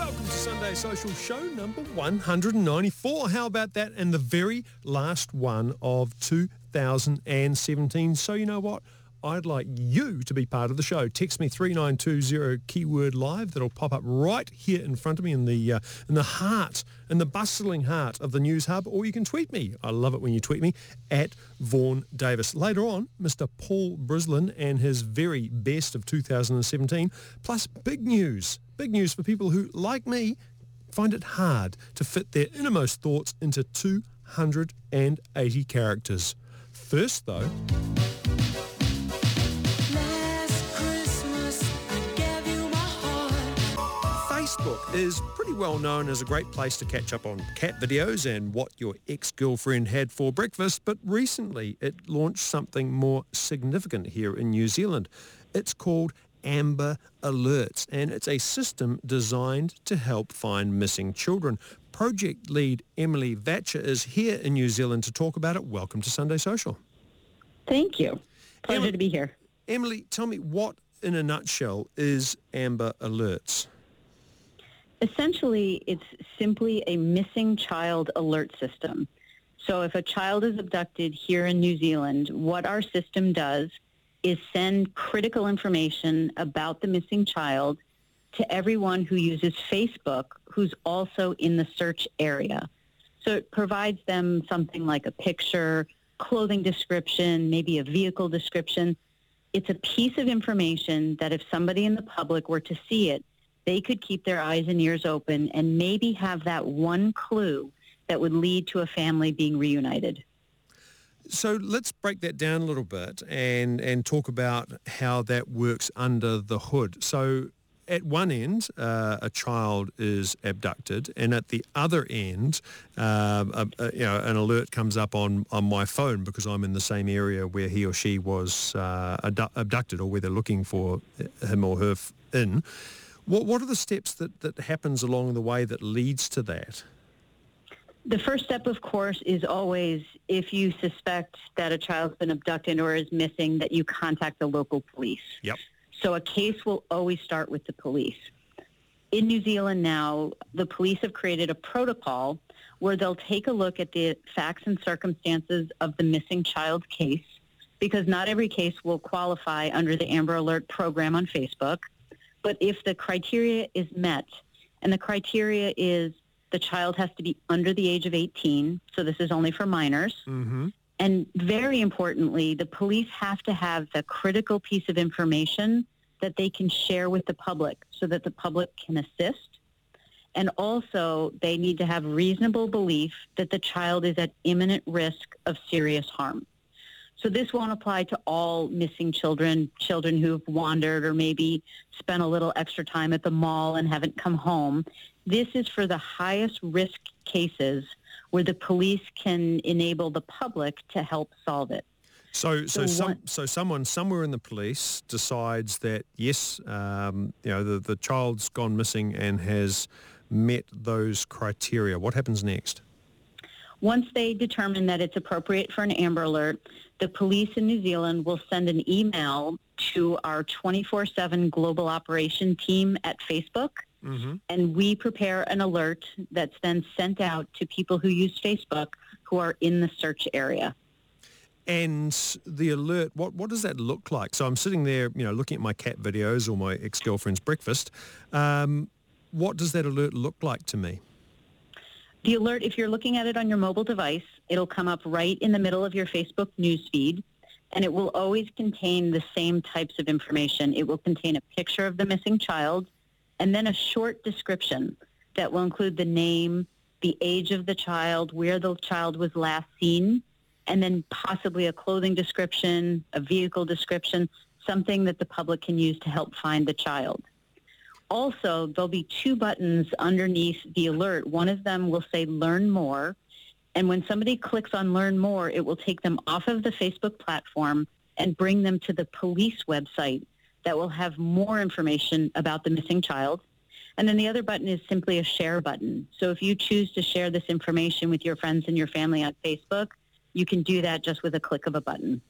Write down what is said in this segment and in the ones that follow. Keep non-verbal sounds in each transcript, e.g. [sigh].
Welcome to Sunday Social Show number 194. How about that? And the very last one of 2017. So you know what? I'd like you to be part of the show. Text me 3920 keyword live. That'll pop up right here in front of me in the uh, in the heart, in the bustling heart of the news hub. Or you can tweet me. I love it when you tweet me at Vaughan Davis. Later on, Mr. Paul Brislin and his very best of 2017. Plus big news. Big news for people who, like me, find it hard to fit their innermost thoughts into 280 characters. First, though... Facebook is pretty well known as a great place to catch up on cat videos and what your ex-girlfriend had for breakfast, but recently it launched something more significant here in New Zealand. It's called Amber Alerts, and it's a system designed to help find missing children. Project lead Emily Vacher is here in New Zealand to talk about it. Welcome to Sunday Social. Thank you. Pleasure Emily, to be here. Emily, tell me what, in a nutshell, is Amber Alerts? Essentially, it's simply a missing child alert system. So if a child is abducted here in New Zealand, what our system does is send critical information about the missing child to everyone who uses Facebook who's also in the search area. So it provides them something like a picture, clothing description, maybe a vehicle description. It's a piece of information that if somebody in the public were to see it, they could keep their eyes and ears open and maybe have that one clue that would lead to a family being reunited. So let's break that down a little bit and, and talk about how that works under the hood. So at one end, uh, a child is abducted, and at the other end, uh, a, a, you know, an alert comes up on, on my phone because I'm in the same area where he or she was uh, abducted, or where they're looking for him or her in. What, what are the steps that, that happens along the way that leads to that? The first step, of course, is always if you suspect that a child's been abducted or is missing, that you contact the local police. Yep. So a case will always start with the police. In New Zealand now, the police have created a protocol where they'll take a look at the facts and circumstances of the missing child case because not every case will qualify under the Amber Alert program on Facebook. But if the criteria is met, and the criteria is the child has to be under the age of 18, so this is only for minors. Mm-hmm. And very importantly, the police have to have the critical piece of information that they can share with the public so that the public can assist. And also, they need to have reasonable belief that the child is at imminent risk of serious harm. So this won't apply to all missing children, children who've wandered or maybe spent a little extra time at the mall and haven't come home. This is for the highest risk cases where the police can enable the public to help solve it. So, so, so, some, so someone somewhere in the police decides that yes, um, you know, the, the child's gone missing and has met those criteria. What happens next? Once they determine that it's appropriate for an Amber Alert, the police in New Zealand will send an email to our 24-7 global operation team at Facebook. Mm-hmm. And we prepare an alert that's then sent out to people who use Facebook who are in the search area. And the alert, what, what does that look like? So I'm sitting there, you know, looking at my cat videos or my ex-girlfriend's breakfast. Um, what does that alert look like to me? The alert, if you're looking at it on your mobile device, it'll come up right in the middle of your Facebook newsfeed, and it will always contain the same types of information. It will contain a picture of the missing child, and then a short description that will include the name, the age of the child, where the child was last seen, and then possibly a clothing description, a vehicle description, something that the public can use to help find the child also, there'll be two buttons underneath the alert. One of them will say learn more. And when somebody clicks on learn more, it will take them off of the Facebook platform and bring them to the police website that will have more information about the missing child. And then the other button is simply a share button. So if you choose to share this information with your friends and your family on Facebook, you can do that just with a click of a button.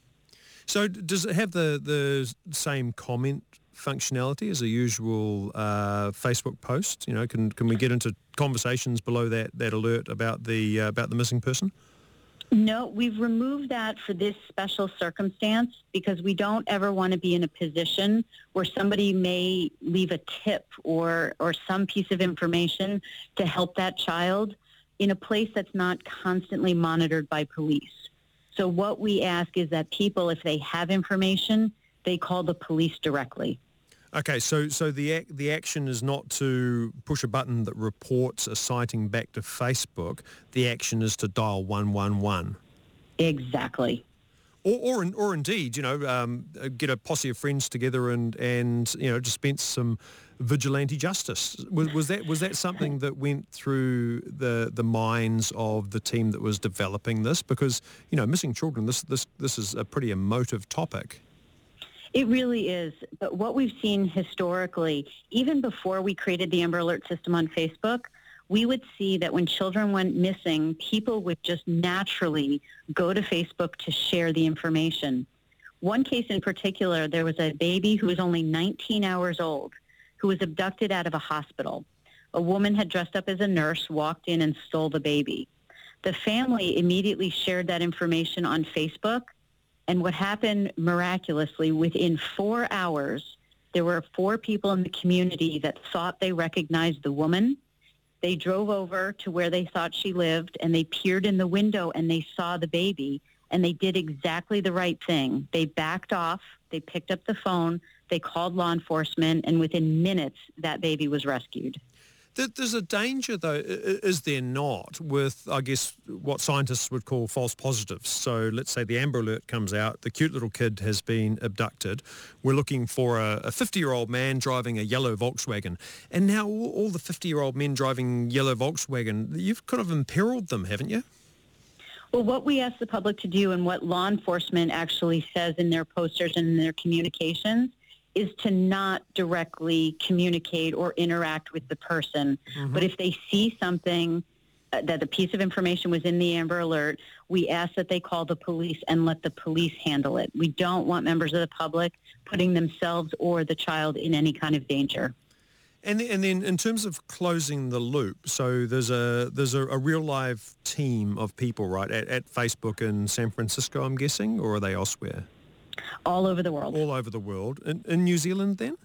So does it have the, the same comment functionality as a usual uh, Facebook post? You know, can can we get into conversations below that that alert about the uh, about the missing person? No, we've removed that for this special circumstance because we don't ever want to be in a position where somebody may leave a tip or or some piece of information to help that child in a place that's not constantly monitored by police. So what we ask is that people, if they have information, they call the police directly. Okay, so so the ac- the action is not to push a button that reports a sighting back to Facebook. The action is to dial one one one. Exactly. Or, or, or indeed, you know, um, get a posse of friends together and, and you know, dispense some vigilante justice. Was, was that was that something that went through the the minds of the team that was developing this? Because you know, missing children, this this this is a pretty emotive topic. It really is. But what we've seen historically, even before we created the Amber Alert system on Facebook, we would see that when children went missing, people would just naturally go to Facebook to share the information. One case in particular, there was a baby who was only 19 hours old who was abducted out of a hospital. A woman had dressed up as a nurse, walked in and stole the baby. The family immediately shared that information on Facebook and what happened miraculously, within four hours, there were four people in the community that thought they recognized the woman. They drove over to where they thought she lived and they peered in the window and they saw the baby and they did exactly the right thing. They backed off, they picked up the phone, they called law enforcement, and within minutes, that baby was rescued. There's a danger, though, is there not, with, I guess, what scientists would call false positives. So let's say the Amber Alert comes out, the cute little kid has been abducted. We're looking for a 50-year-old man driving a yellow Volkswagen. And now all the 50-year-old men driving yellow Volkswagen, you've kind of imperiled them, haven't you? Well, what we ask the public to do and what law enforcement actually says in their posters and in their communications is to not directly communicate or interact with the person. Mm-hmm. But if they see something uh, that a piece of information was in the Amber Alert, we ask that they call the police and let the police handle it. We don't want members of the public putting themselves or the child in any kind of danger. And and then in terms of closing the loop, so there's a there's a, a real live team of people, right, at, at Facebook in San Francisco, I'm guessing, or are they elsewhere? All over the world. All over the world. In, in New Zealand then?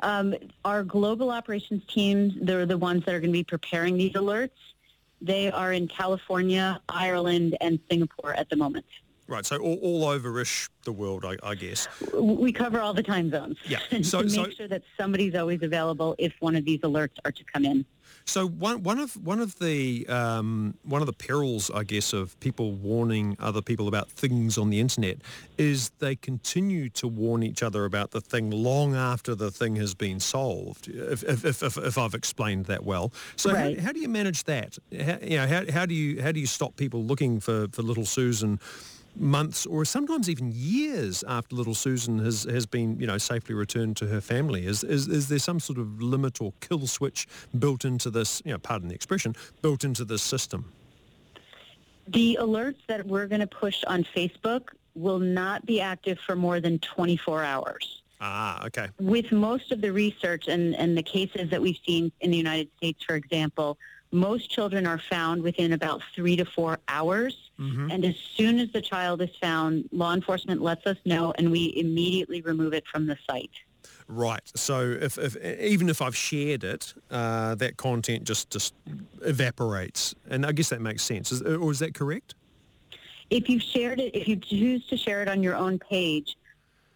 Um, our global operations teams, they're the ones that are going to be preparing these alerts. They are in California, Ireland, and Singapore at the moment. Right, so all, all over-ish the world, I, I, guess. We cover all the time zones. Yeah. [laughs] So, to make so, sure that somebody's always available if one of these alerts are to come in. So one one of one of the um, one of the perils, I guess, of people warning other people about things on the internet is they continue to warn each other about the thing long after the thing has been solved. If if, if, if, if I've explained that well, so right. how, how, do you manage that? How, you know, how, how do you how do you stop people looking for for little Susan? Months or sometimes even years after little Susan has, has been, you know, safely returned to her family? Is, is, is there some sort of limit or kill switch built into this, you know, pardon the expression, built into this system? The alerts that we're going to push on Facebook will not be active for more than 24 hours. Ah, okay. With most of the research and, and the cases that we've seen in the United States, for example, most children are found within about three to four hours. Mm-hmm. And as soon as the child is found, law enforcement lets us know and we immediately remove it from the site. Right. So if, if even if I've shared it, uh, that content just, just evaporates. And I guess that makes sense. Is, or is that correct? If you've shared it, if you choose to share it on your own page,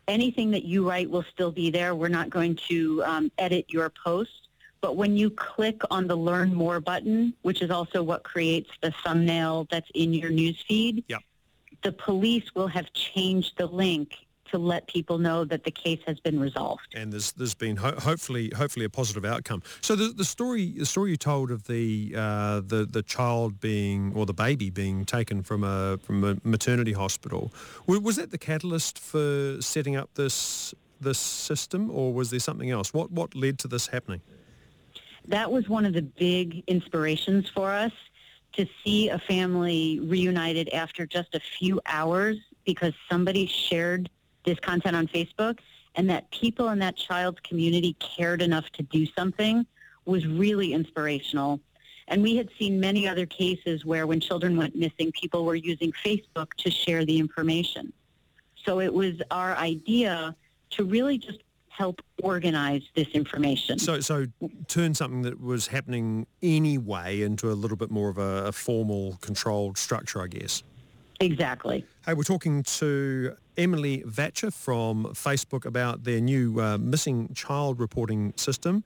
anything that you write will still be there. We're not going to um, edit your post. But when you click on the Learn More button, which is also what creates the thumbnail that's in your newsfeed, yep. the police will have changed the link to let people know that the case has been resolved. And there's there's been ho- hopefully hopefully a positive outcome. So the, the story the story you told of the uh, the the child being or the baby being taken from a from a maternity hospital was that the catalyst for setting up this this system, or was there something else? What what led to this happening? That was one of the big inspirations for us to see a family reunited after just a few hours because somebody shared this content on Facebook and that people in that child's community cared enough to do something was really inspirational. And we had seen many other cases where when children went missing, people were using Facebook to share the information. So it was our idea to really just help organize this information. So, so turn something that was happening anyway into a little bit more of a, a formal, controlled structure, I guess. Exactly. Hey, we're talking to Emily Vacher from Facebook about their new uh, missing child reporting system,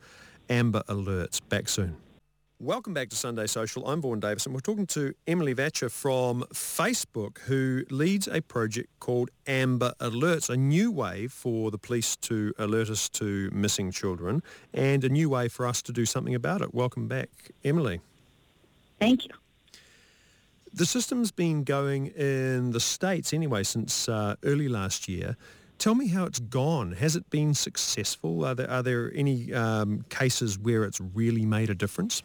Amber Alerts. Back soon. Welcome back to Sunday Social. I'm Vaughan Davison. And we're talking to Emily Vacher from Facebook, who leads a project called Amber Alerts, a new way for the police to alert us to missing children and a new way for us to do something about it. Welcome back, Emily. Thank you. The system's been going in the States anyway since uh, early last year. Tell me how it's gone. Has it been successful? Are there, are there any um, cases where it's really made a difference?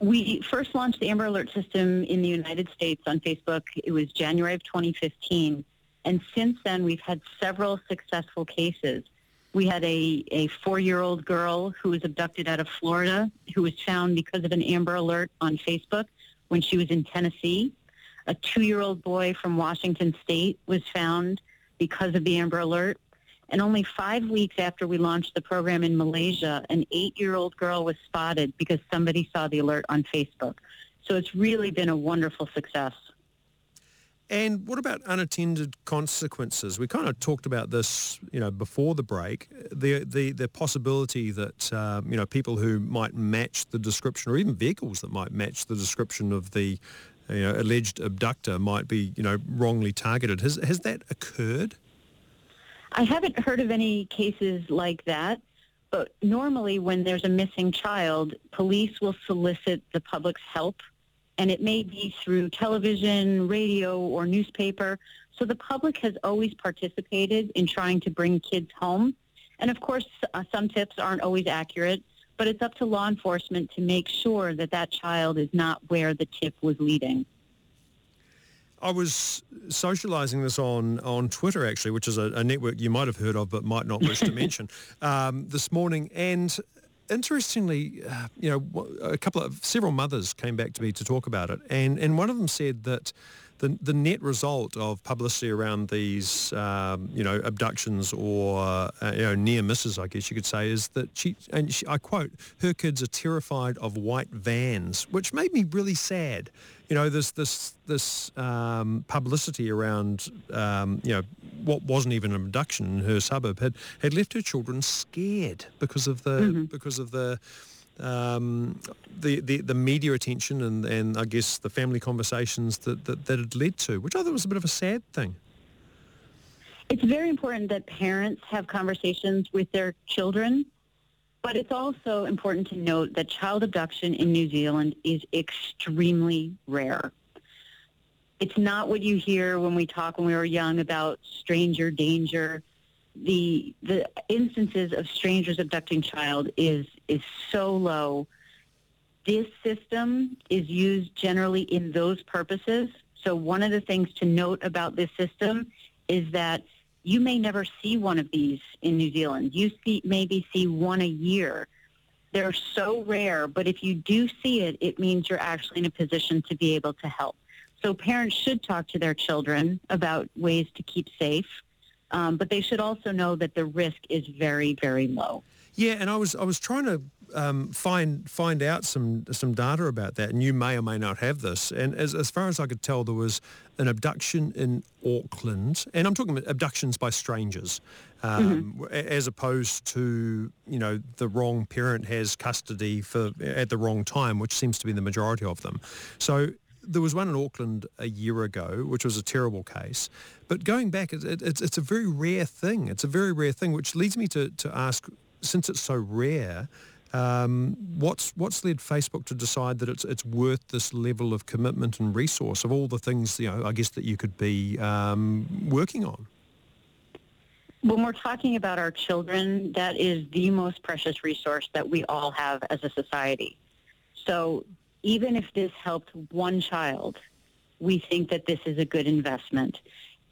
We first launched the Amber Alert system in the United States on Facebook. It was January of 2015. And since then, we've had several successful cases. We had a, a four-year-old girl who was abducted out of Florida who was found because of an Amber Alert on Facebook when she was in Tennessee. A two-year-old boy from Washington State was found because of the Amber Alert. And only five weeks after we launched the program in Malaysia, an eight-year-old girl was spotted because somebody saw the alert on Facebook. So it's really been a wonderful success. And what about unattended consequences? We kind of talked about this, you know, before the break. The the the possibility that um, you know people who might match the description, or even vehicles that might match the description of the you know, alleged abductor, might be you know wrongly targeted. Has has that occurred? I haven't heard of any cases like that, but normally when there's a missing child, police will solicit the public's help, and it may be through television, radio, or newspaper. So the public has always participated in trying to bring kids home. And of course, uh, some tips aren't always accurate, but it's up to law enforcement to make sure that that child is not where the tip was leading. I was socialising this on, on Twitter actually, which is a, a, network you might have heard of but might not wish to [laughs] mention um, this morning. And interestingly, uh, you know, a couple of several mothers came back to me to talk about it, and and one of them said that the, the net result of publicity around these, um, you know, abductions or, uh, you know, near misses, I guess you could say, is that she, and she, I quote, her kids are terrified of white vans, which made me really sad. You know, this, this, this um, publicity around, um, you know, what wasn't even an abduction in her suburb had, had left her children scared because of the, mm-hmm. because of the, um, the, the, the media attention and, and I guess the family conversations that, that, that it led to, which I thought was a bit of a sad thing. It's very important that parents have conversations with their children, but it's also important to note that child abduction in New Zealand is extremely rare. It's not what you hear when we talk when we were young about stranger danger the the instances of strangers abducting child is is so low. This system is used generally in those purposes. So one of the things to note about this system is that you may never see one of these in New Zealand. You see, maybe see one a year. They're so rare, but if you do see it, it means you're actually in a position to be able to help. So parents should talk to their children about ways to keep safe um, but they should also know that the risk is very, very low. Yeah, and I was I was trying to um, find find out some some data about that, and you may or may not have this. And as as far as I could tell, there was an abduction in Auckland, and I'm talking about abductions by strangers, um, mm-hmm. as opposed to you know the wrong parent has custody for at the wrong time, which seems to be the majority of them. So there was one in Auckland a year ago, which was a terrible case. But going back, it, it, it's, it's a very rare thing. It's a very rare thing, which leads me to, to ask, since it's so rare, um, what's what's led Facebook to decide that it's it's worth this level of commitment and resource of all the things you know I guess that you could be um, working on. When we're talking about our children, that is the most precious resource that we all have as a society. So even if this helped one child, we think that this is a good investment.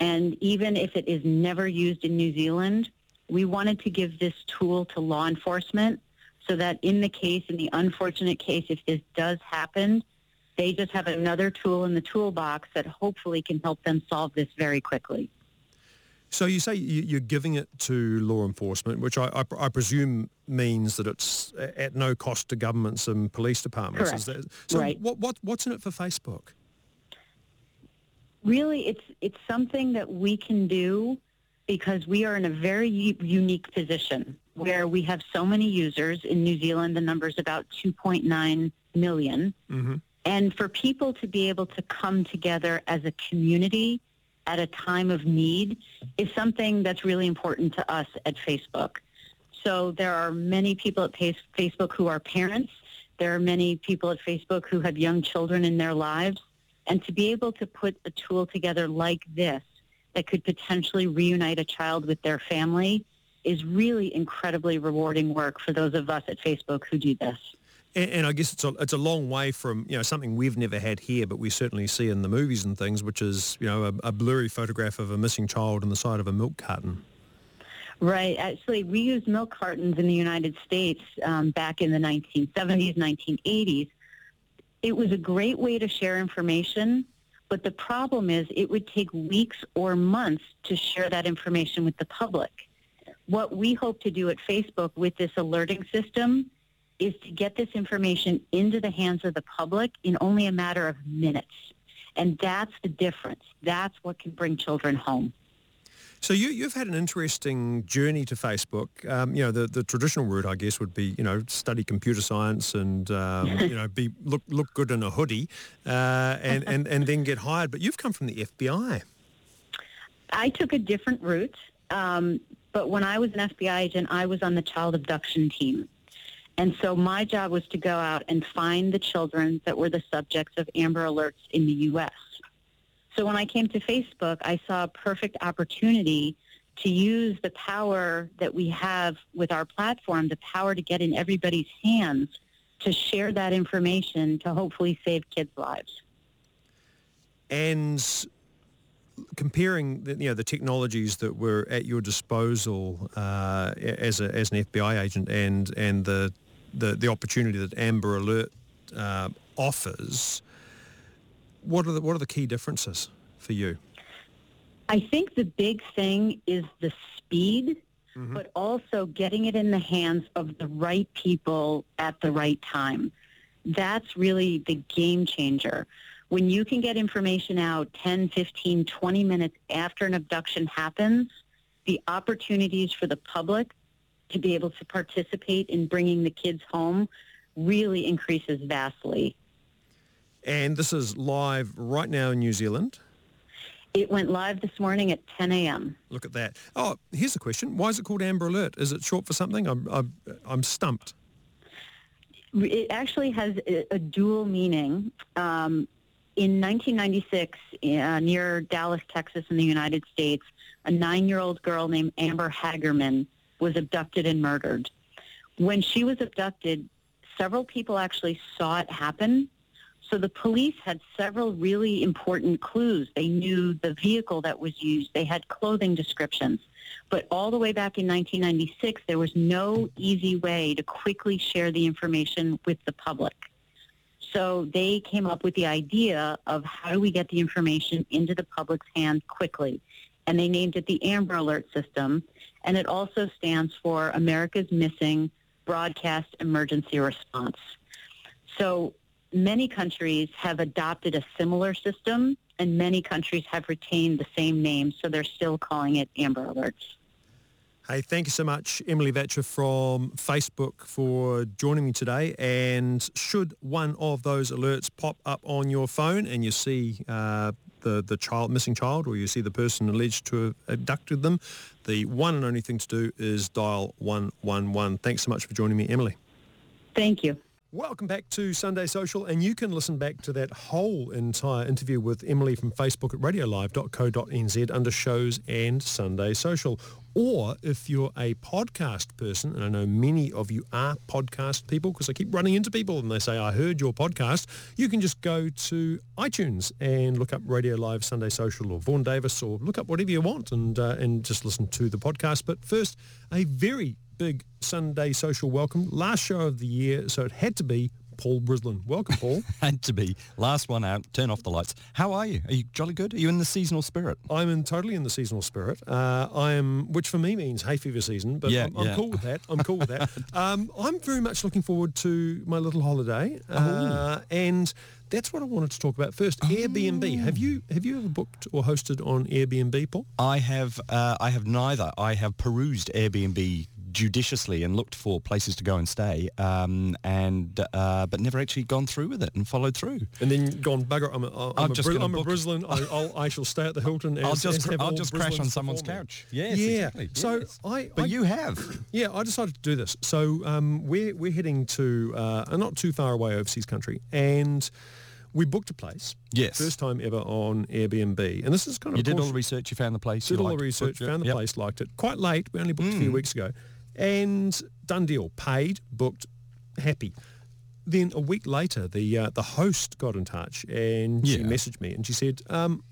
And even if it is never used in New Zealand, we wanted to give this tool to law enforcement so that in the case, in the unfortunate case, if this does happen, they just have another tool in the toolbox that hopefully can help them solve this very quickly. So you say you're giving it to law enforcement, which I, I, I, presume means that it's at no cost to governments and police departments. Correct. That, so right. what, what, what's in it for Facebook? Really, it's, it's something that we can do because we are in a very u- unique position where we have so many users. In New Zealand, the number is about 2.9 million. Mm-hmm. And for people to be able to come together as a community at a time of need is something that's really important to us at Facebook. So there are many people at Facebook who are parents. There are many people at Facebook who have young children in their lives. And to be able to put a tool together like this that could potentially reunite a child with their family is really incredibly rewarding work for those of us at Facebook who do this. And, and, I guess it's a, it's a long way from, you know, something we've never had here, but we certainly see in the movies and things, which is, you know, a, a blurry photograph of a missing child on the side of a milk carton. Right. Actually, we used milk cartons in the United States um, back in the 1970s, 1980s. It was a great way to share information, but the problem is it would take weeks or months to share that information with the public. What we hope to do at Facebook with this alerting system is to get this information into the hands of the public in only a matter of minutes. And that's the difference. That's what can bring children home. So you, have had an interesting journey to Facebook. Um, you know, the, the traditional route, I guess, would be, you know, study computer science and, um, [laughs] you know, be look look good in a hoodie uh, and, and, and then get hired. But you've come from the FBI. I took a different route. Um, but when I was an FBI agent, I was on the child abduction team. And so my job was to go out and find the children that were the subjects of Amber Alerts in the U.S. So when I came to Facebook, I saw a perfect opportunity to use the power that we have with our platform, the power to get in everybody's hands to share that information to hopefully save kids' lives. And comparing the, you know the technologies that were at your disposal uh, as a, as an FBI agent and and the the, the opportunity that Amber Alert uh, offers, what are the what are the key differences for you? I think the big thing is the speed, mm-hmm. but also getting it in the hands of the right people at the right time. That's really the game changer. When you can get information out 10, 15, 20 minutes after an abduction happens, the opportunities for the public to be able to participate in bringing the kids home really increases vastly. And this is live right now in New Zealand. It went live this morning at 10 a.m. Look at that. Oh, here's a question. Why is it called Amber Alert? Is it short for something? I'm, I'm, I'm stumped. It actually has a, dual meaning. Um, in 1996, uh, near Dallas, Texas, in the United States, a nine-year-old girl named Amber Hagerman was abducted and murdered. When she was abducted, several people actually saw it happen. So the police had several really important clues. They knew the vehicle that was used. They had clothing descriptions. But all the way back in 1996, there was no easy way to quickly share the information with the public. So they came up with the idea of how do we get the information into the public's hands quickly. And they named it the Amber Alert System and it also stands for America's Missing Broadcast Emergency Response. So many countries have adopted a similar system, and many countries have retained the same name, so they're still calling it Amber Alerts. Hey, thank you so much, Emily Vacher from Facebook for joining me today. And should one of those alerts pop up on your phone and you see uh, the, the child, missing child, or you see the person alleged to have abducted them, the one and only thing to do is dial 111. Thanks so much for joining me, Emily. Thank you. Welcome back to Sunday Social, and you can listen back to that whole entire interview with Emily from Facebook at radiolive.co.nz under shows and Sunday Social. Or if you're a podcast person, and I know many of you are podcast people because I keep running into people and they say, I heard your podcast, you can just go to iTunes and look up Radio Live Sunday Social or Vaughan Davis or look up whatever you want and, uh, and just listen to the podcast. But first, a very big Sunday Social welcome. Last show of the year, so it had to be Paul Brislin. Welcome, Paul. [laughs] Had to be. Last one out. Turn off the lights. How are you? Are you jolly good? Are you in the seasonal spirit? I'm in totally in the seasonal spirit. Uh, I am, which for me means hay fever season, but Yeah, I'm, I'm yeah. cool with that. I'm cool with that. [laughs] um, I'm very much looking forward to my little holiday, uh, and that's what I wanted to talk about first. Airbnb. Have you have you ever booked or hosted on Airbnb, Paul? I have. Uh, I have neither. I have perused Airbnb judiciously and looked for places to go and stay, um, and uh, but never actually gone through with it and followed through. And then gone bugger. I'm a, I'm I'm a, just I'm a Brislin. I, I'll, I shall stay at the Hilton. As, I'll just cr- I'll just crash on someone's couch. Yes, yeah. exactly. So yes. I, But I you have. Yeah, I decided to do this. So um, we're we're heading to uh, a not too far away overseas country, and we booked a place. Yes. First time ever on Airbnb, and this is kind of You did all the research. You found the place. did you all the research, found the Yep. place, liked it. Quite late. We only booked a few Mm. weeks ago, and done deal. Paid, booked, happy. Then a week later, the uh, the host got in touch and she messaged me and she said, um,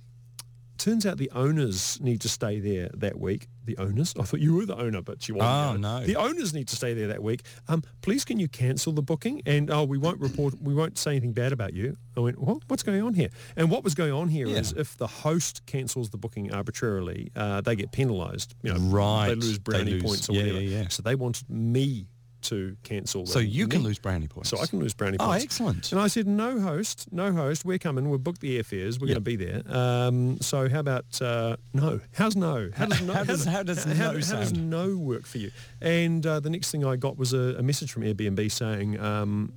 "Turns out the owners need to stay there that week." The owners? I thought you were the owner, but you Oh, wasn't. the no. The owners need to stay there that week. Um, please, can you cancel the booking? And oh, we won't report. We won't say anything bad about you. I went, what? What's going on here? And what was going on here is Yeah. if the host cancels the booking arbitrarily, uh, they get penalised. You know, Right. They lose They lose- points or yeah, whatever. yeah, yeah. So they wanted me to cancel. So you can lose brownie points. So I can lose brownie Oh, points. excellent. And I said, no host, no host. We're coming. We've booked the airfares. We're Yeah. going to be there. Um, so how about uh, no? How's no? How does no? [laughs] How does- how does no how does no work for you? And uh, the next thing I got was a, a message from Airbnb saying. Um,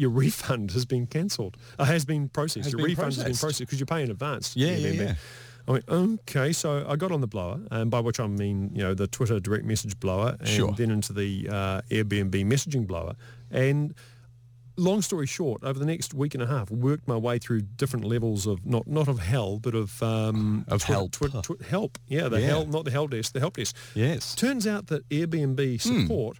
your refund has been cancelled. Uh, has been processed. Has your been refund has been processed. processed because you pay in advance. Yeah, yeah, yeah. I went, okay, so I got on the blower, and by which I mean, you know, the Twitter direct message blower, and Sure. then into the uh, Airbnb messaging blower. And long story short, over the next week and a half, worked my way through different levels of not not of hell, but of um, [sighs] Of Twitter- help. Twi- twi- help. Yeah, the Yeah. hell, not the help desk, the help desk. Yes. Turns out that Airbnb Hmm. support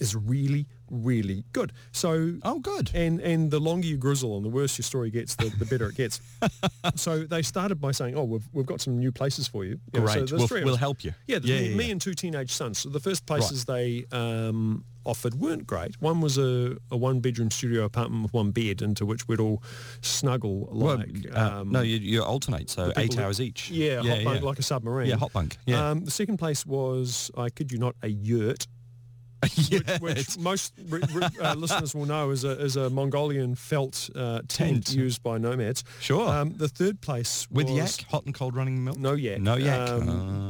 is really, really good. So Oh, good. and and the longer you grizzle and the worse your story gets, the, the better it gets. [laughs] so they started by saying, "Oh, we've, we've got some new places for you." You know, so Great. We'll- we'll help you. Yeah, Yeah, me, yeah, me and two teenage sons. So the first places they um, offered weren't great. One was a, a one-bedroom studio apartment with one bed into which we'd all snuggle Well, like. uh, um, no, you, you alternate, so eight that- hours each. yeah, yeah, hot bunk, like a submarine. Yeah, hot bunk. Yeah. Um, the second place was, I kid you not, a yurt [laughs] yeah, which, which most re- re- uh, [laughs] listeners will know is a, is a Mongolian felt uh, tent, Tent. used by nomads. Sure. Um, the third place with was yak, hot and cold running milk. no yak. No yak. Um,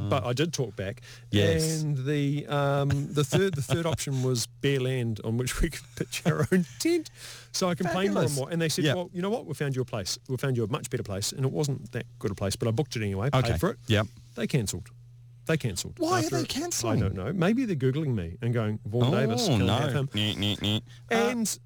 Ah. But I did talk back. Yes. And the um, the third the third option was bare land on which we could pitch our own [laughs] tent. So I complained more and more, and they said, Yep. "Well, you know what? We found you a place. We found you a much better place, and it wasn't that good a place, but I booked it anyway. Paid Okay. for it. Yep. They cancelled. They cancelled. Why are they cancelling? I don't know. Maybe they're googling me and going, Vaughan Davis, Oh can no. I have him? Nyeh, nyeh, nyeh. And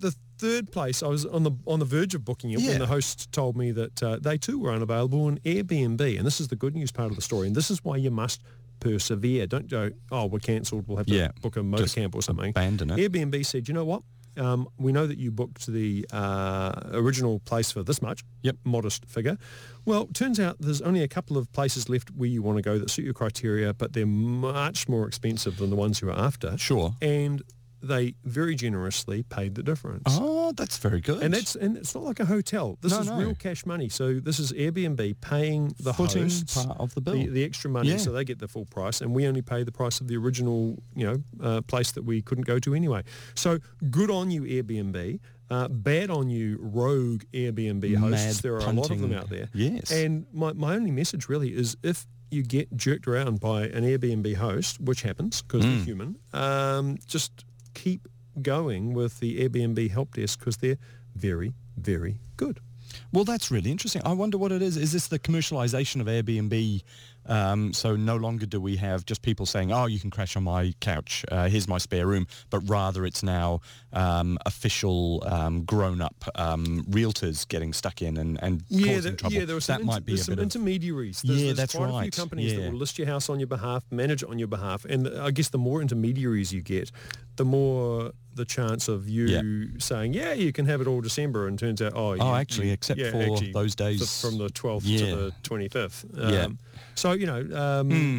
the third place, I was on the on the verge of booking it Yeah. when the host told me that uh, they too were unavailable on Airbnb. And this is the good news part of the story. And this is why you must persevere. Don't go, oh, we're cancelled. We'll have to Yeah, book a motor camp or something. abandon it. Airbnb said, you know what? Um, we know that you booked the uh, original place for this much. Yep. Modest figure. Well, turns out there's only a couple of places left where you want to go that suit your criteria, but they're much more expensive than the ones you're after. Sure. And they very generously paid the difference. Oh, that's very good. And that's and it's not like a hotel. This No, is no. real cash money. So this is Airbnb paying the Footing hosts part of the bill. the, the extra money, Yeah. so they get the full price, and we only pay the price of the original, you know, uh, place that we couldn't go to anyway. So good on you, Airbnb. Uh, bad on you, rogue Airbnb hosts. Mad there are a lot of them out there. Yes. And my, my only message really is if you get jerked around by an Airbnb host, which happens because Mm. they're human, um, just keep going with the Airbnb help desk because they're very, very good. Well, that's really interesting. I wonder what it is. Is this the commercialization of Airbnb? Um, so no longer do we have just people saying, "Oh, you can crash on my couch. Uh, here's my spare room," but rather it's now um, official, um, grown-up um, realtors getting stuck in and, and Yeah, causing there, trouble. yeah, there were some, that inter- might be there's a some of intermediaries. There's, Yeah, there's that's quite a few right. companies that will list your house on your behalf, manage it on your behalf, and I guess the more intermediaries you get, the more the chance of you Yeah. saying, "Yeah, you can have it all December," and turns out, "Oh, you, Oh, actually, you- except yeah, for actually, those days- from the 12th Yeah. to the 25th." Yeah. Um, So you know. Um, Hmm.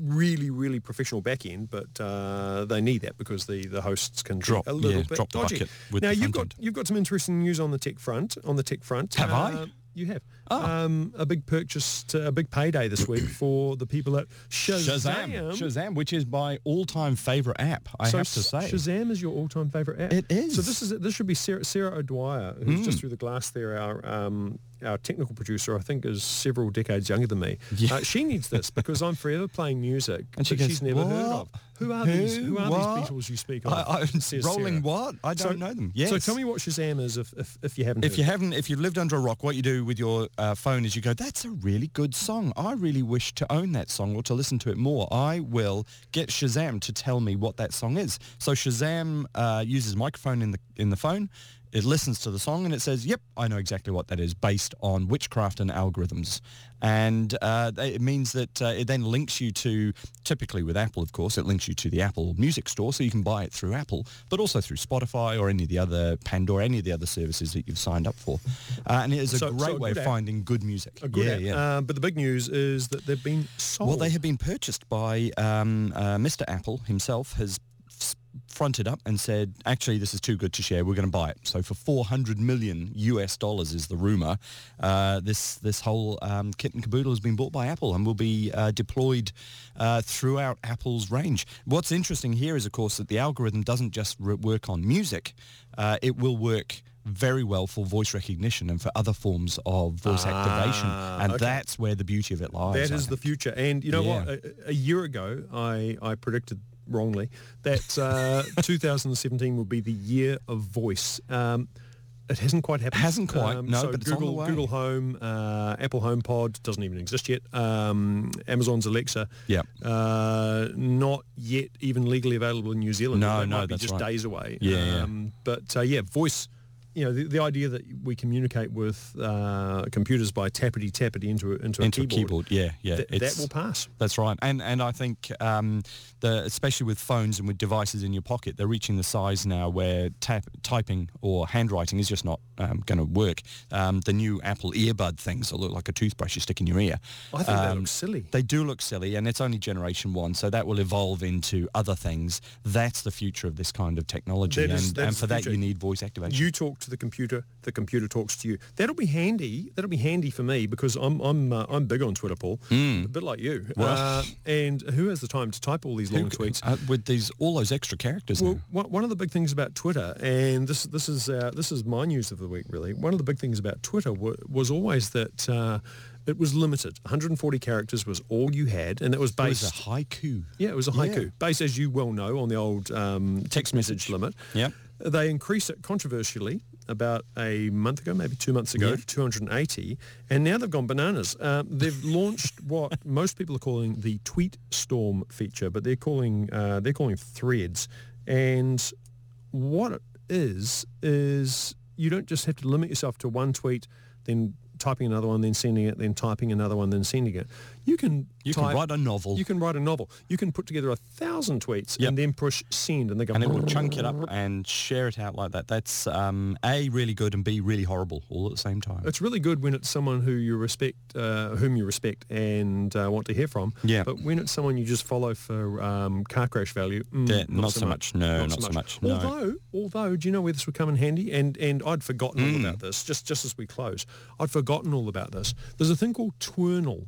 Really, really professional back end, but uh, they need that because the, the hosts can Drop- a little yeah, bit drop the dodgy. bucket with now you've got end. you've got some interesting news on the tech front. On the tech front, Have I? Uh, You have. Oh. Um, a big purchase, to, a big payday this week [coughs] for the people at Shazam. Shazam. Shazam, which is my all-time favorite app. I So have to say. Shazam is your all-time favorite app. It is. So this is this should be Sarah, Sarah O'Dwyer, who's just through the glass there. Our um, our technical producer, I think, is several decades younger than me. Yeah. Uh, she needs this [laughs] because I'm forever playing music And she that goes, she's never heard of. Who are Who? these? Who are What? these Beatles you speak of? I, I, rolling Sarah. what? I don't So- know them. Yes. So tell me what Shazam is if, if, if you haven't If you it. haven't, if you've lived under a rock, what you do with your uh, phone is you go, that's a really good song. I really wish to own that song or to listen to it more. I will get Shazam to tell me what that song is. So Shazam uh, uses microphone in the in the phone. It listens to the song and it says, yep, I know exactly what that is based on witchcraft and algorithms. And uh, it means that uh, it then links you to, typically with Apple, of course, it links you to the Apple Music Store so you can buy it through Apple, but also through Spotify or any of the other Pandora, any of the other services that you've signed up for. Uh, and it is a So- so great a way of app. finding good music. A good yeah, app. yeah. Uh, but the big news is that they've been sold. Well, they have been purchased by um, uh, Mr. Apple himself has fronted up and said, actually, this is too good to share. We're going to buy it. So for 400 million US dollars is the rumor. Uh, this this whole um, kit and caboodle has been bought by Apple and will be uh, deployed uh, throughout Apple's range. What's interesting here is, of course, that the algorithm doesn't just re- work on music. Uh, it will work very well for voice recognition and for other forms of voice activation. And okay. that's where the beauty of it lies. That is the future. And you know Yeah. what? A, a year ago, I, I predicted wrongly that uh, [laughs] 2017 will be the year of voice. Um, it hasn't quite happened. Um, Hasn't quite, no, so but it's on Google, the way. Google Home, uh, Apple HomePod doesn't even exist yet. Um, Amazon's Alexa, Yep. uh, not yet even legally available in New Zealand. No, no, might be that's just right. days away. Yeah, yeah. Um, But uh, yeah, voice. You know, the, the idea that we communicate with uh, computers by tappity tappity into a, into, into a a keyboard, keyboard. Yeah, yeah. that, that will pass. That's right, and and I think um, the especially with phones and with devices in your pocket, they're reaching the size now where tap, typing or handwriting is just not um, going to work. Um, the new Apple earbud things that look like a toothbrush you stick in your ear. I think that Um, looks silly. They do look silly, and it's only generation one, so that will evolve into other things. That's the future of this kind of technology, That is- and, and for that you need voice activation. You talk to the computer, the computer talks to you. That'll be handy. That'll be handy for me because I'm I'm uh, I'm big on Twitter, Paul. A bit like you. Well- Uh, and who has the time to type all these long tweets? Uh, with these all those extra characters. Well, now. one of the big things about Twitter, and this this is uh, this is my news of the week really. One of the big things about Twitter wa was always that uh, it was limited. 140 characters was all you had, and it was It was based. a haiku. Yeah, it was a haiku, Yeah. based as you well know on the old um, text message limit. Yep. They increased it controversially about a month ago, maybe two months ago, Yeah. to 280, and now they've gone bananas. Um, they've [laughs] launched what most people are calling the Tweet Storm feature, but they're calling uh, they're calling Threads, and what it is is you don't just have to limit yourself to one tweet, then typing another one, then sending it, then typing another one, then sending it. You can You type, can write a novel. You can write a novel. You can put together a thousand tweets Yep. and then push send, and they go. and it will [laughs] chunk it up and share it out like that. That's um, A, really good, and B, really horrible all at the same time. It's really good when it's someone who you respect, uh, whom you respect and uh, want to hear from. Yeah. But when it's someone you just follow for um, car crash value, mm, Yeah, not so much. No, not so much. No. Although, although, do you know where this would come in handy? And and I'd forgotten Mm. all about this. Just just as we close, I'd forgotten all about this. There's a thing called Twournal.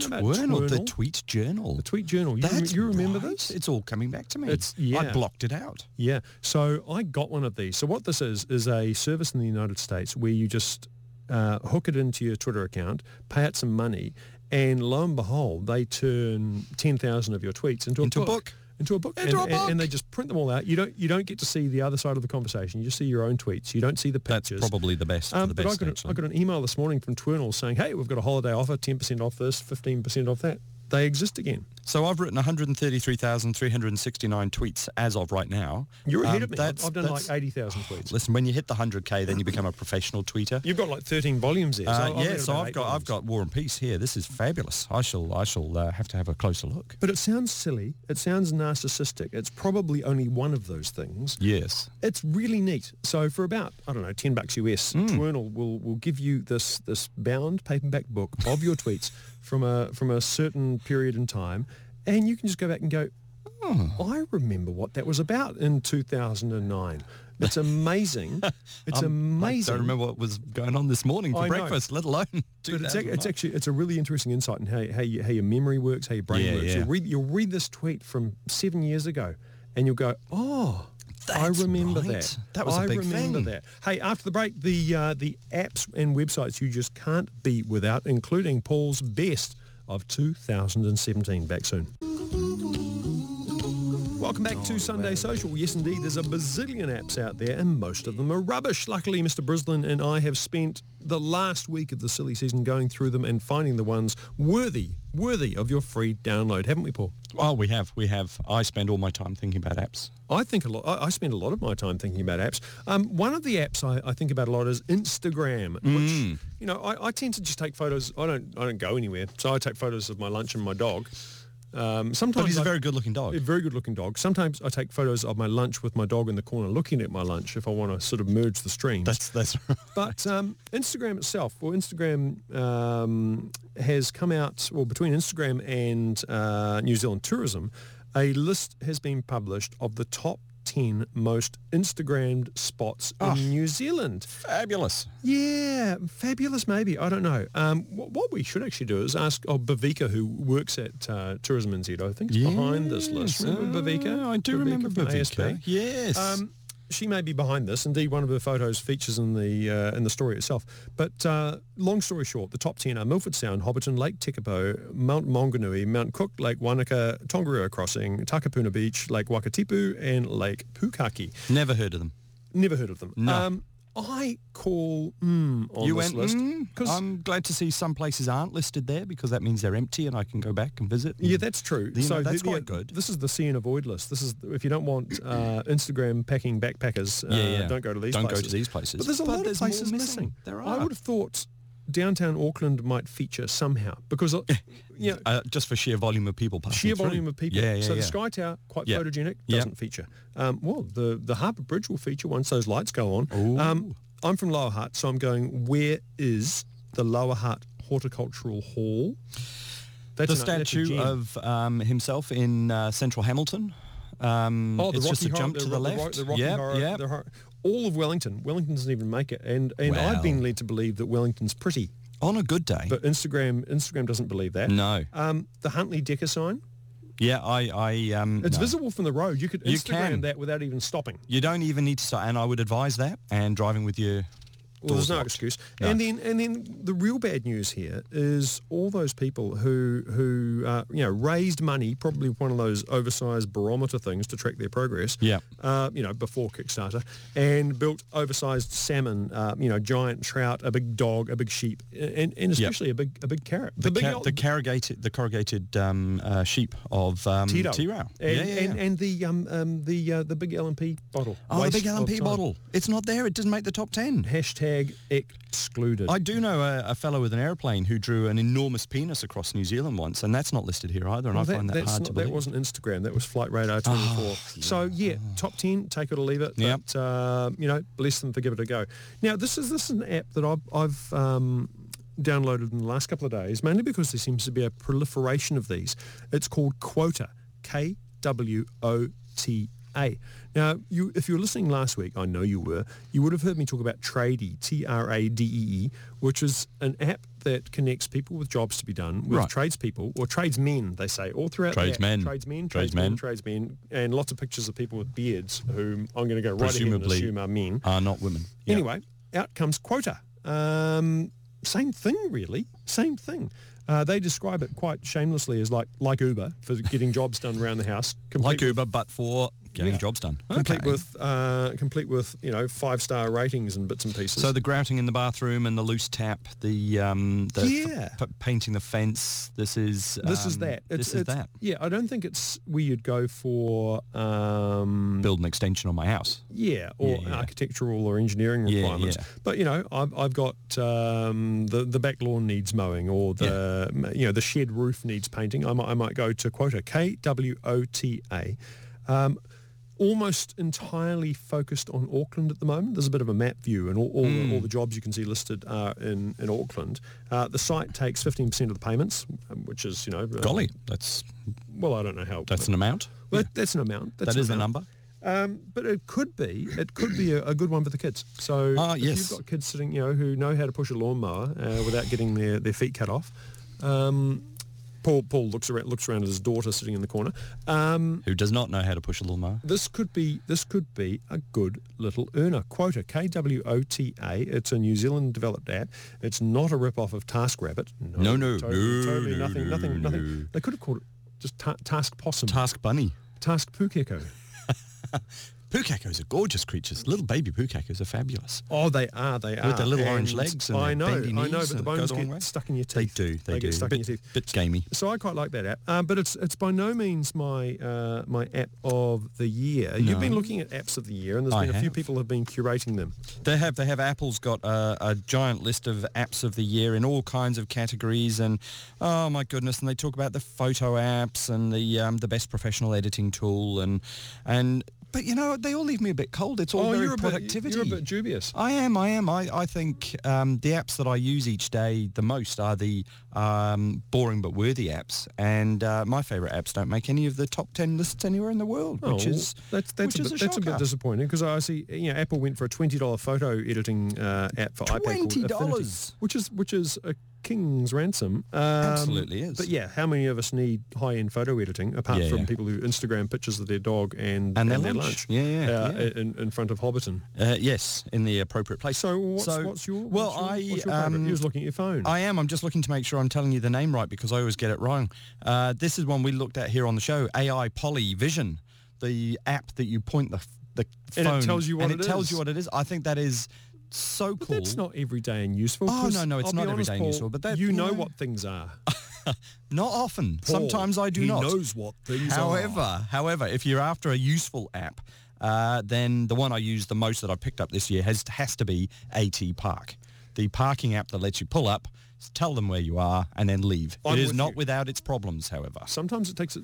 Do you know about Twournal? the tweet journal. The tweet journal. You, rem- you remember right. this? It's all coming back to me. It's- I blocked it out. Yeah. So I got one of these. So what this is is a service in the United States where you just uh, hook it into your Twitter account, pay it some money, and lo and behold, they turn ten thousand of your tweets into a Into book. book. Into a book, Into and, a book. and they just print them all out. You don't you don't get to see the other side of the conversation. You just see your own tweets. You don't see the pictures. That's probably the best. Um, for the but I got, a, I actually. got an email this morning from Twournal saying, hey, we've got a holiday offer, 10% off this, 15% off that. They exist again. So I've written 133,369 tweets as of right now. You're ahead Um, of me. I've, that's- I've done like 80,000 tweets. [sighs] Listen, when you hit the 100k, then you become a professional tweeter. You've got like 13 volumes there. So Uh, I've yeah, so I've got I've got War and Peace here. This is fabulous. I shall I shall uh, have to have a closer look. But it sounds silly. It sounds narcissistic. It's probably only one of those things. Yes. It's really neat. So for about I don't know ten bucks US, Hmm. Twournal will will give you this this bound paperback book of your tweets [laughs] from a from a certain period in time, and you can just go back and go. Oh. I remember what that was about in 2009. It's amazing. [laughs] It's Um, amazing. I don't remember what was going on this morning for I know. breakfast, let alone. But it's, ac- 2009. it's actually it's a really interesting insight in how, how, you, how your memory works, how your brain Yeah, works. yeah. You'll read you'll read this tweet from seven years ago, and you'll go, oh. I remember right. that. That was a I big remember thing. that. Hey, after the break, the uh, the apps and websites you just can't be without, including Paul's best of 2017. Back soon. Welcome back to Sunday Social. Yes, indeed, there's a bazillion apps out there, and most of them are rubbish. Luckily, Mr. Brislen and I have spent the last week of the silly season going through them and finding the ones worthy, worthy of your free download, haven't we, Paul? Oh, we have, we have. I spend all my time thinking about apps. I think a lot. I I spend a lot of my time thinking about apps. Um, one of the apps I, I think about a lot is Instagram, which you know I, I tend to just take photos. I don't I don't go anywhere, so I take photos of my lunch and my dog. Um, sometimes But he's a very good-looking dog. a very good looking dog. Sometimes I take photos of my lunch with my dog in the corner looking at my lunch if I want to sort of merge the streams. That's that's. Right. but um, Instagram itself, well, Instagram um, has come out, well, between Instagram and uh, New Zealand Tourism, a list has been published of the top 10 most Instagrammed spots Oh. in New Zealand. Fabulous. Yeah, fabulous maybe. I don't know. Um, what, what we should actually do is ask oh, Bavika, who works at uh, Tourism NZ, I think is behind this list. Yes, Remember Bavika? I do remember Bavika. Yes. Um, she may be behind this. Indeed, one of her photos features in the uh, in the story itself. But uh, long story short, the top 10 are Milford Sound, Hobbiton, Lake Tekapo, Mount Maunganui, Mount Cook, Lake Wanaka, Tongariro Crossing, Takapuna Beach, Lake Wakatipu, and Lake Pukaki. Never heard of them. Never heard of them. No. Um, I call mm on you this went. list Mm, because I'm glad to see some places aren't listed there because that means they're empty and I can go back and visit. Yeah, that's true. You know, so that's the- the- quite good. This is the see and avoid list. This is if you don't want uh, Instagram packing backpackers, uh, Yeah, yeah. don't go to these Don't go places. to these places. But there's a But lot of places missing. missing. There I would have thought downtown Auckland might feature somehow because uh, you know, uh, just for sheer volume of people passing sheer through. volume of people. Yeah, yeah, so yeah. the Sky Tower, quite Yeah. photogenic, doesn't feature. Um, well, the the Harbour Bridge will feature once those lights go on. Um, I'm from Lower Hutt, so I'm going. Where is the Lower Hutt Horticultural Hall? That's the an- statue of um, himself in uh, central Hamilton. Um, Oh, the it's Rocky just a Horror- jump the to the Ro- left. The, Rocky Yep, Horror, yep. the Horror- all of Wellington. Wellington doesn't even make it, and and I've been led to believe that Wellington's pretty, On a good day. but Instagram Instagram doesn't believe that. no. Um, the Huntly Decker sign. Yeah, I, I, um, It's no. visible from the road. You could You Instagram can. that without even stopping. You don't even need to start, and I would advise that. And driving with your Well, there's no locked. excuse. No. And then and then the real bad news here is all those people who who uh, you know raised money, probably one of those oversized barometer things to track their progress. Yeah. Uh, you know, before Kickstarter, and built oversized salmon, uh, you know, giant trout, a big dog, a big sheep, and, and especially a big a big carrot. The, big ca- old- the corrugated, the corrugated um, uh, sheep of um. And, yeah, yeah, and, yeah. and the um, um the uh, the big L&P bottle. oh, the big L&P bottle. It's not there. It doesn't make the top ten. Hashtag excluded. I do know a, a fellow with an airplane who drew an enormous penis across New Zealand once, and that's not listed here either. And Well, I find that hard not- to believe. that wasn't Instagram. That was Flight Radar 24. So yeah, top 10, take it or leave it. Yep. But, uh, you know, bless them for give it a go. Now, this is this is an app that I've, I've um, downloaded in the last couple of days, mainly because there seems to be a proliferation of these. It's called Kwota, K-W-O-T-A. Now, you, if you were listening last week, I know you were, you would have heard me talk about Tradee, T-R-A-D-E-E, which is an app that connects people with jobs to be done with Right. tradespeople, or tradesmen, they say, all throughout the app. Tradesmen. Tradesmen, Tradesmen. tradesmen, tradesmen, and lots of pictures of people with beards who I'm going to go right ahead and Presumably assume are men. Are not women. Yeah. Anyway, out comes Kwota. Um, same thing, really. Same thing. Uh, they describe it quite shamelessly as like like Uber for getting jobs done around the house. complete Like Uber, but for getting Yeah. jobs done. complete Okay. with uh, complete with you know five star ratings and bits and pieces. So the grouting in the bathroom and the loose tap, the um, the Yeah. f- painting the fence. This is this is um, that. this is it's- that. Yeah, I don't think it's where you'd go for um, Build an extension on my house. Yeah, or Yeah, architectural or engineering requirements. yeah. But you know, I've, I've got um, the the back lawn needs mowing, or the you know the shed roof needs painting. I might I might go to Kwota K W O T A. Um, almost entirely focused on Auckland at the moment. There's a bit of a map view, and all, all, Hmm. the, all the jobs you can see listed are in, in Auckland. Uh, the site takes 15% of the payments, um, which is, you know... uh, Golly, that's Well, I don't know how... that's an amount. well, that's an amount. That's That an is the amount. number. Um, but it could be, it could be a, a good one for the kids. So Ah, if yes. you've got kids sitting, you know, who know how to push a lawnmower uh, without getting their, their feet cut off, um, Paul Paul looks around looks around at his daughter sitting in the corner. Um, Who does not know how to push a lawnmower? this could be this could be a good little earner. Kwota K W O T A. It's a New Zealand developed app. It's not a rip off of TaskRabbit. No, no, totally, no, totally no, nothing, no, nothing, nothing. no. They could have called it just ta- Task Possum, Task Bunny. Task Pukeko. [laughs] Pukekos are gorgeous creatures. Little baby pukekos are fabulous. Oh, they are. They are. With their little orange legs and I their know. I know, but the bones get way. stuck in your teeth. They do. They, do. get stuck bit, in your teeth. bit gamey. So I quite like that app, uh, but it's it's by no means my uh, my app of the year. You've been looking at apps of the year, and there's I been a few people have been curating them. They have they have Apple's got a, a giant list of apps of the year in all kinds of categories and oh my goodness and they talk about the photo apps and the um, the best professional editing tool and and but you know they all leave me a bit cold. It's all very Oh, you're productivity. Bit, you're a bit dubious. I am, I am. I, I think um, the apps that I use each day the most are the um, boring but worthy apps. And uh, my favourite apps don't make any of the top 10 lists anywhere in the world, which Oh, is that's that's which a is bit, a that's a bit disappointing because I see you know Apple went for a twenty dollar photo editing uh, app for iPad called $20? Affinity, which is which is a king's ransom. Um, Absolutely is. But yeah, how many of us need high end photo editing apart Yeah, from yeah. people who Instagram pictures of their dog and And their lunch. Yeah, yeah, uh, yeah. In, in front of Hobbiton. Uh, yes, in the appropriate place. So what's, So- what's your well, what's your, I, what's your um, was looking at your phone. I am. I'm just looking to make sure I'm telling you the name right because I always get it wrong. Uh, this is one we looked at here on the show, Aipoly Vision, the app that you point the, the phone And it tells you what and it it tells you what it is. I think that is so But cool. that's not everyday and useful. Oh, no, no, it's I'll not honest, everyday and Paul, useful, but that- you you know know- what things are. [laughs] Not often. Paul, Sometimes I do he not. knows what things are. However, however, if you're after a useful app, uh, then the one I use the most that I picked up this year has has to be AT Park, the parking app that lets you pull up, tell them where you are, and then leave. I'm it is not you. without its problems, however. Sometimes it takes uh,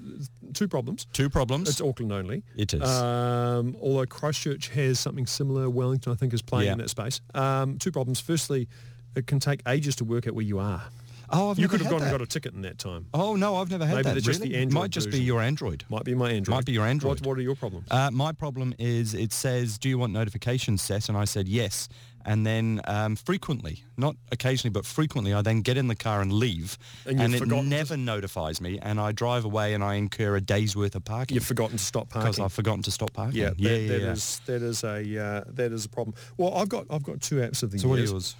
two problems. Two problems. It's Auckland only. It is. Um, although Christchurch has something similar. Wellington, I think, is playing Yeah. in that space. Um, two problems. Firstly, it can take ages to work out where you are. oh, I've you could have gone and got a ticket in that time. Oh no, I've never had Maybe that. that's just really? the Android Might just be your Android. Might be my Android. Might be your Android. What, what are your problems? Uh, my problem is it says, do you want notifications set? And I said yes. And then um, frequently, not occasionally, but frequently, I then get in the car and leave. And And, it forgotten never notifies me. And I drive away and I incur a day's worth of parking. You've forgotten to stop parking because. I've forgotten to stop parking. yeah, yeah, that, yeah. that yeah. is- that is a uh, that is a problem. Well, I've got I've got two apps of the so what are yours?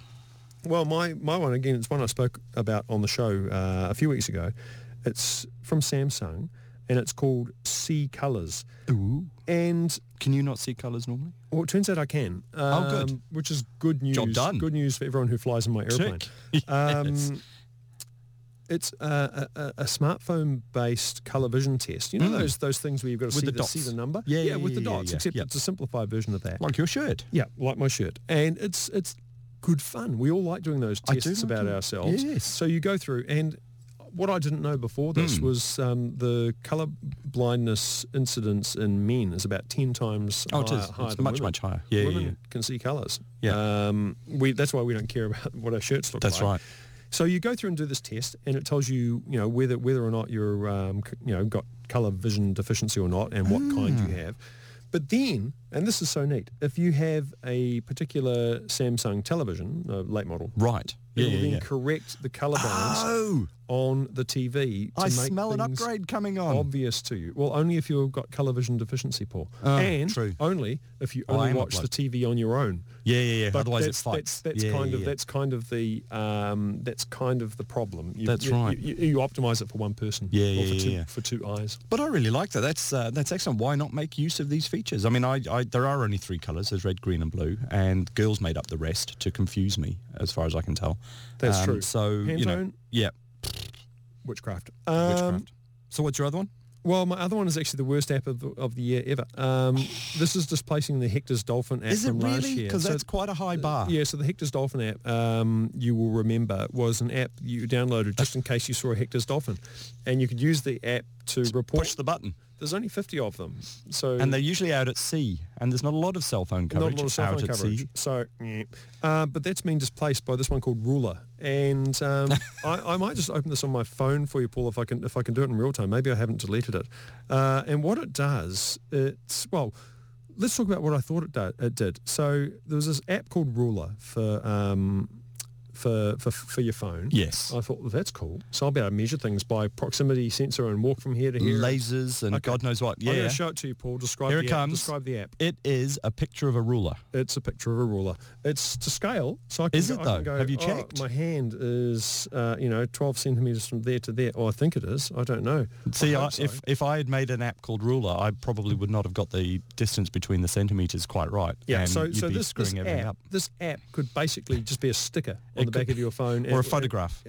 Well, my, my one, again, it's one I spoke about on the show uh, a few weeks ago. It's from Samsung, and it's called See Colors. Ooh. And Can you not see colours normally? well, it turns out I can. Um, Oh, good. Which is good news. Job done. Good news for everyone who flies in my airplane. [laughs] Um, It's a, a, a smartphone-based color vision test. You know Mm. those those things where you've got to see the the, see the number. Yeah, yeah, with the yeah, yeah, dots. yeah, Except yeah. it's a simplified version of that. Like your shirt. Yeah, like my shirt. And it's it's good fun. We all like doing those do tests like about ourselves. Yes. So you go through and what I didn't know before this Hmm. was um, the colour blindness incidence in men is about 10 times Oh, it higher, is. higher It's much, women. much higher. Yeah, yeah, women yeah. can see colours. Yeah. Um, we, that's why we don't care about what our shirts look That's like. That's right. So you go through and do this test, and it tells you, you know, whether whether or not you're, um, c- you know, got colour vision deficiency or not, and what kind Hmm. you have. But then, and this is so neat, if you have a particular Samsung television, a late model, Right. it Yeah, will yeah, then yeah. correct the color balance Oh, on the TV to I make smell an upgrade coming on. obvious to you. Well, only if you've got colour vision deficiency, Paul, Oh, and true. only if you only watch the. TV on your own. Yeah, yeah, yeah. But Otherwise that's, it fights. That's, that's yeah, kind yeah, of yeah. that's kind of the um, that's kind of the problem. You, That's you, right. You, you, optimize it for one person. Yeah, or yeah, for two, yeah. for two eyes. But I really like that. That's uh, that's excellent. Why not make use of these features? I mean, I, I there are only three colours: there's red, green, and blue, and girls made up the rest to confuse me, as far as I can tell. That's Um, true. So you know, yeah, Witchcraft. Um, witchcraft. So what's your other one? Well, my other one is actually the worst app of the, of the year ever. Um, this is displacing the Hector's Dolphin app Is from last year. Because So that's quite a high bar. Yeah, so the Hector's Dolphin app, um, you will remember, was an app you downloaded just in case you saw a Hector's Dolphin. And you could use the app to report. Push the button. There's only 50 of them. So And they're usually out at sea, and there's not a lot of cell phone coverage. not a lot of cell out phone at coverage. So, yeah. uh, but that's been displaced by this one called Ruler. And um, [laughs] I, I might just open this on my phone for you, Paul, if I can if I can do it in real time. Maybe I haven't deleted it. Uh, and what it does, it's well. Let's talk about what I thought it, do, it did. So there was this app called Ruler for um, for, for for your phone. Yes. I thought well, that's cool. So I'll be able to measure things by proximity sensor and walk from here to here. Lasers and Okay. God knows what. Yeah. I'm going to show it to you, Paul. Describe Here the it app. comes. Describe the app. It is a picture of a ruler. It's a picture of a ruler. It's to scale, so I can. Is it I though? go, Have you "Oh, checked?" my hand is, uh, you know, 12 centimeters from there to there. Oh, I think it is. I don't know. See, I I so. if if I had made an app called Ruler, I probably would not have got the distance between the centimeters quite right. yeah, and so so this this app up. this app could basically just be a sticker on the back could- of your phone or a photograph.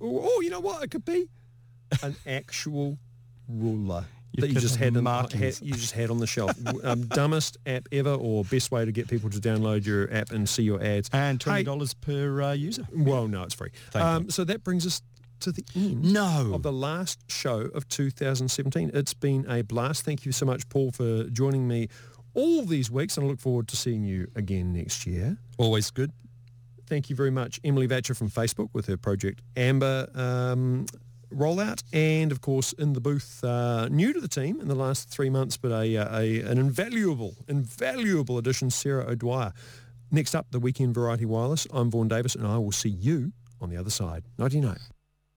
oh, you know what? It could be an [laughs] actual ruler. You that you just had, in, had you just had on the shelf. um, [laughs] dumbest app ever, or best way to get people to download your app and see your ads. And twenty Hey, dollars per uh, user. Well, no, it's free. Um, so that brings us to the end No. of the last show of 2017. It's been a blast. Thank you so much, Paul, for joining me all these weeks, and I look forward to seeing you again next year. Always good. Thank you very much, Emily Vacher from Facebook with her Project Amber um, rollout, and of course in the booth, uh, new to the team in the last three months, but a, uh, a an invaluable, invaluable addition, Sarah O'Dwyer. Next up, the Weekend Variety Wireless. I'm Vaughan Davis, and I will see you on the other side. Nighty night.